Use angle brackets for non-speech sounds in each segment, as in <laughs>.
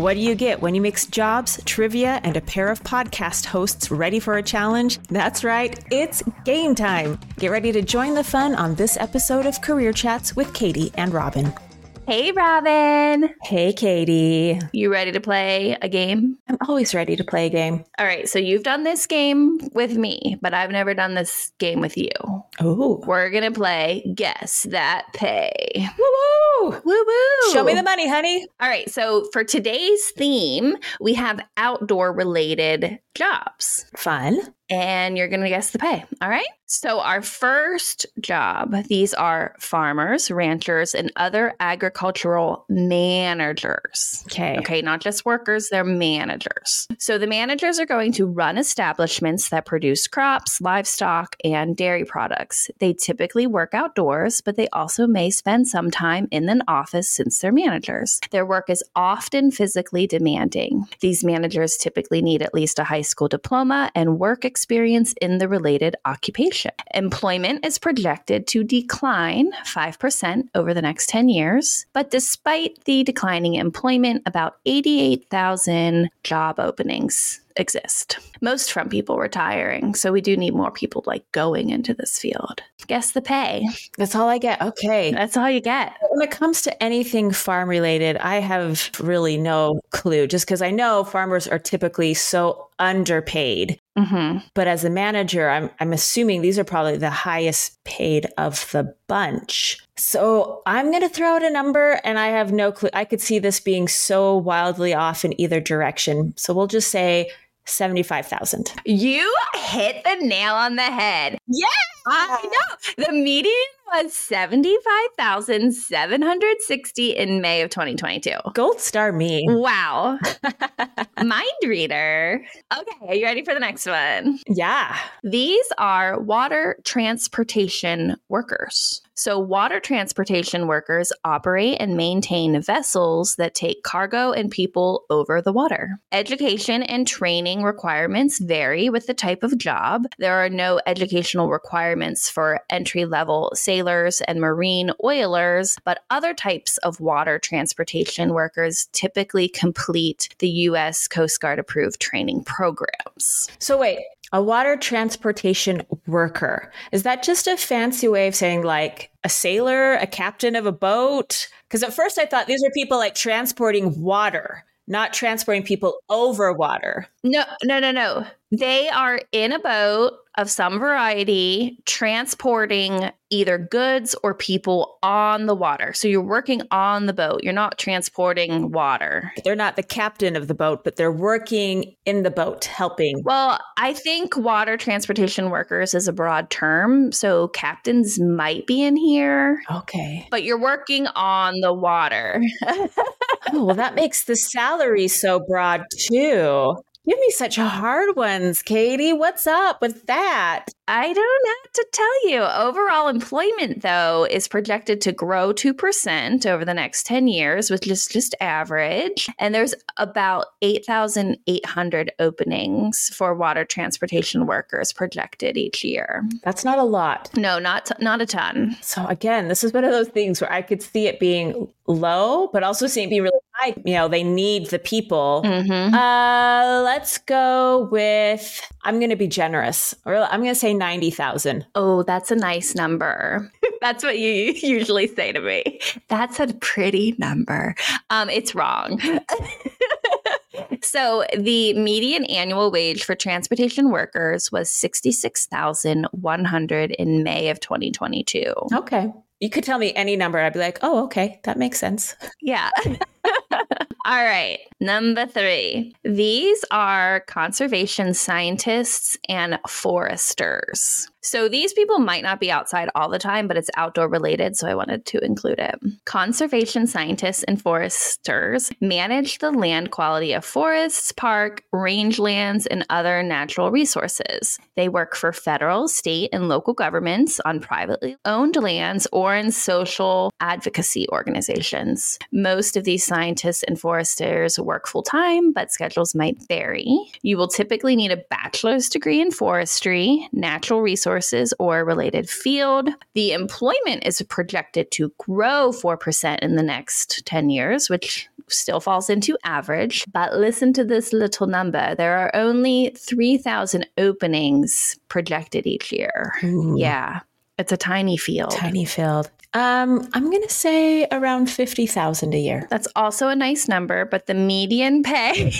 What do you get when you mix jobs, trivia, and a pair of podcast hosts ready for a challenge? That's right, it's game time. Get ready to join the fun on this episode of Career Chats with Katie and Robin. Hey, Robin. Hey, Katie. You ready to play a game? I'm always ready to play a game. All right, so you've done this game with me, but I've never done this game with you. Oh. We're going to play Guess That Pay. Woo woo! Woo woo. Show me the money, honey. All right, so for today's theme, we have outdoor related jobs. Fun. And you're going to guess the pay. All right. So, our first job these are farmers, ranchers, and other agricultural managers. Okay. Okay, not just workers, they're managers. So, the managers are going to run establishments that produce crops, livestock, and dairy products. They typically work outdoors, but they also may spend some time in an office since they're managers. Their work is often physically demanding. These managers typically need at least a high school diploma and work experience in the related occupation. Employment is projected to decline 5% over the next 10 years, but despite the declining employment, about 88,000 job openings exist. Most from people retiring, so we do need more people like going into this field. Guess the pay. That's all I get. Okay. That's all you get. When it comes to anything farm related, I have really no clue just because I know farmers are typically so underpaid. Hmm But as a manager, I'm, I'm assuming these are probably the highest paid of the bunch. So I'm going to throw out a number and I have no clue. I could see this being so wildly off in either direction. So we'll just say 75,000. You hit the nail on the head. Yeah. I know. The median was 75,760 in May of 2022. Gold star me. Wow. <laughs> Mind reader. Okay, are you ready for the next one? Yeah. These are water transportation workers. So, water transportation workers operate and maintain vessels that take cargo and people over the water. Education and training requirements vary with the type of job. There are no educational requirements for entry level sailors and marine oilers, but other types of water transportation workers typically complete the U.S. Coast Guard approved training programs. So wait, a water transportation worker. Is that just a fancy way of saying like a sailor, a captain of a boat? Because at first I thought these were people like transporting water, not transporting people over water. No, no, no, no. They are in a boat of some variety transporting either goods or people on the water. So you're working on the boat. You're not transporting water. They're not the captain of the boat, but they're working in the boat, helping. Well, I think water transportation workers is a broad term. So captains might be in here, Okay. but you're working on the water. <laughs> Oh, well, that makes the salary so broad too. Give me such hard ones, Katie. What's up with that? I don't know what to tell you. Overall employment, though, is projected to grow 2% over the next 10 years, which is just average. And there's about 8,800 openings for water transportation workers projected each year. That's not a lot. No, not, not a ton. So again, this is one of those things where I could see it being low, but also see it being really high. You know, they need the people. Mm-hmm. Uh, let's go with. I'm going to be generous, or I'm going to say ninety thousand. Oh, that's a nice number. <laughs> that's what you <laughs> usually say to me. That's a pretty number. Um, it's wrong. <laughs> so the median annual wage for transportation workers was sixty-six thousand one hundred in May of 2022. Okay, you could tell me any number, I'd be like, oh, okay, that makes sense. Yeah. <laughs> All right. Number three. These are conservation scientists and foresters. So these people might not be outside all the time, but it's outdoor related. So I wanted to include it. Conservation scientists and foresters manage the land quality of forests, park, rangelands, and other natural resources. They work for federal, state, and local governments on privately owned lands or in social advocacy organizations. Most of these scientists and foresters work full time, but schedules might vary. You will typically need a bachelor's degree in forestry, natural resources resources or related field. The employment is projected to grow 4% in the next 10 years, which still falls into average. But listen to this little number there are only 3,000 openings projected each year. Ooh. Yeah. It's a tiny field. Tiny field. Um, I'm gonna say around fifty thousand a year. That's also a nice number, but the median pay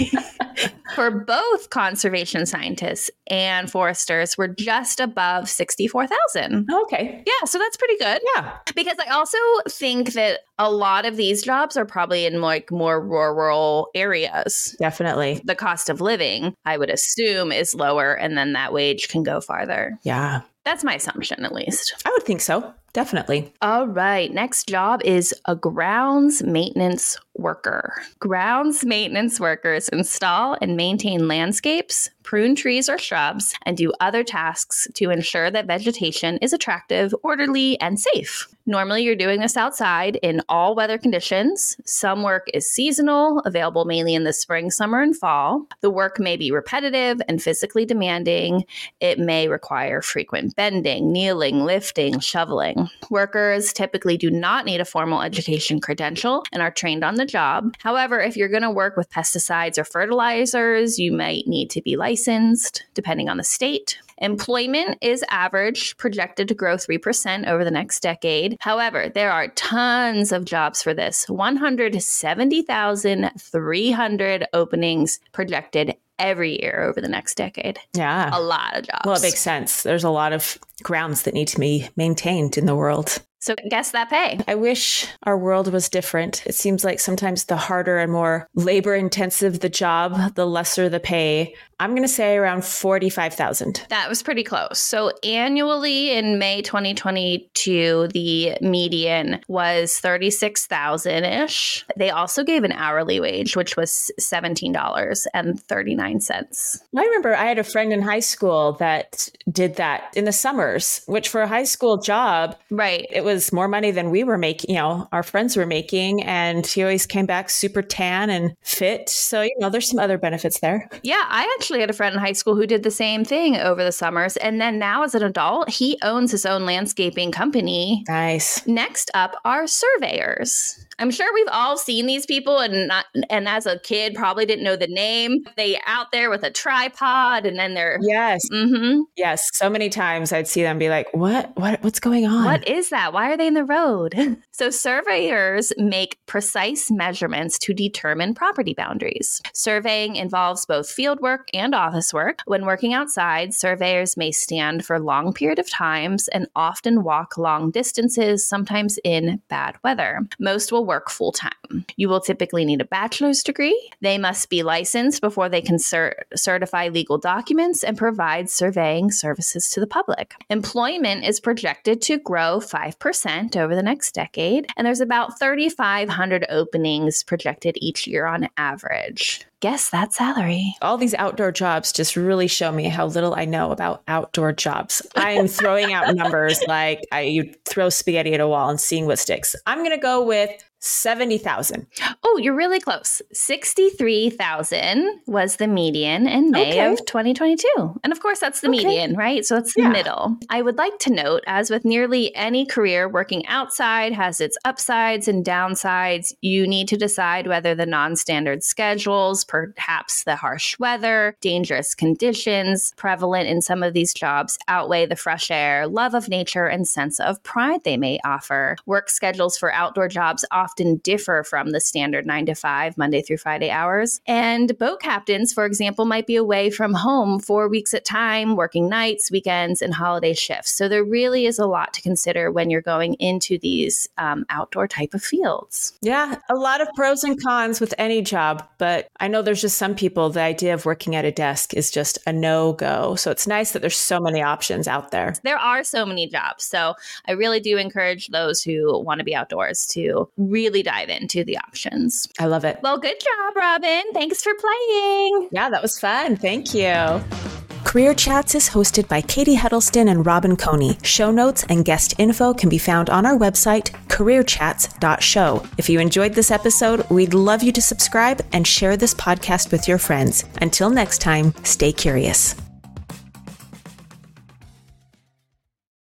<laughs> for both conservation scientists and foresters were just above sixty-four thousand. Okay. Yeah, so that's pretty good. Yeah. Because I also think that a lot of these jobs are probably in like more rural areas. Definitely. The cost of living, I would assume, is lower, and then that wage can go farther. Yeah. That's my assumption, at least. I would think so. Definitely. All right. Next job is a grounds maintenance worker. Grounds maintenance workers install and maintain landscapes, prune trees or shrubs, and do other tasks to ensure that vegetation is attractive, orderly, and safe. Normally, you're doing this outside in all weather conditions. Some work is seasonal, available mainly in the spring, summer, and fall. The work may be repetitive and physically demanding. It may require frequent bending, kneeling, lifting, shoveling. Workers typically do not need a formal education credential and are trained on the job. However, if you're going to work with pesticides or fertilizers, you might need to be licensed depending on the state. Employment is average, projected to grow 3% over the next decade. However, there are tons of jobs for this 170,300 openings projected every year over the next decade. Yeah. A lot of jobs. Well, it makes sense. There's a lot of grounds that need to be maintained in the world. So guess that pay. I wish our world was different. It seems like sometimes the harder and more labor intensive the job, the lesser the pay. I'm going to say around 45,000. That was pretty close. So annually in May 2022, the median was 36,000-ish. They also gave an hourly wage which was $17.39. I remember I had a friend in high school that did that in the summers, which for a high school job, Right. it was more money than we were making, you know, our friends were making. And he always came back super tan and fit. So, you know, there's some other benefits there. Yeah, I actually had a friend in high school who did the same thing over the summers. And then now, as an adult, he owns his own landscaping company. Nice. Next up are surveyors. I'm sure we've all seen these people and not and as a kid probably didn't know the name. They out there with a tripod and then they're Yes. Mhm. Yes. So many times I'd see them be like, what, what, what's going on? What is that? Why are they in the road? <laughs> so, surveyors make precise measurements to determine property boundaries. Surveying involves both field work and office work. When working outside, surveyors may stand for long period of times and often walk long distances, sometimes in bad weather. Most will work full time. You will typically need a bachelor's degree. They must be licensed before they can cer- certify legal documents and provide surveying services to the public. Employment is projected to grow 5% over the next decade, and there's about 3,500 openings projected each year on average. Guess that salary. All these outdoor jobs just really show me how little I know about outdoor jobs. I am throwing out numbers <laughs> like I, you throw spaghetti at a wall and seeing what sticks. I'm going to go with 70,000. Oh, you're really close. 63,000 was the median in May Okay. of 2022. And of course, that's the Okay. median, right? So it's the Yeah. middle. I would like to note, as with nearly any career, working outside has its upsides and downsides. You need to decide whether the non standard schedules, perhaps the harsh weather, dangerous conditions prevalent in some of these jobs outweigh the fresh air, love of nature, and sense of pride they may offer. Work schedules for outdoor jobs often differ from the standard nine to five, Monday through Friday hours. And boat captains, for example, might be away from home four weeks at time, working nights, weekends, and holiday shifts. So there really is a lot to consider when you're going into these um, outdoor type of fields. Yeah, a lot of pros and cons with any job, but I know there's just some people the idea of working at a desk is just a no go. So it's nice that there's so many options out there. There are so many jobs. So I really do encourage those who want to be outdoors to really dive into the options. I love it. Well, good job, Robin. Thanks for playing. Yeah, that was fun. Thank you. Career Chats is hosted by Katie Huddleston and Robin Coney. Show notes and guest info can be found on our website, careerchats.show. If you enjoyed this episode, we'd love you to subscribe and share this podcast with your friends. Until next time, stay curious.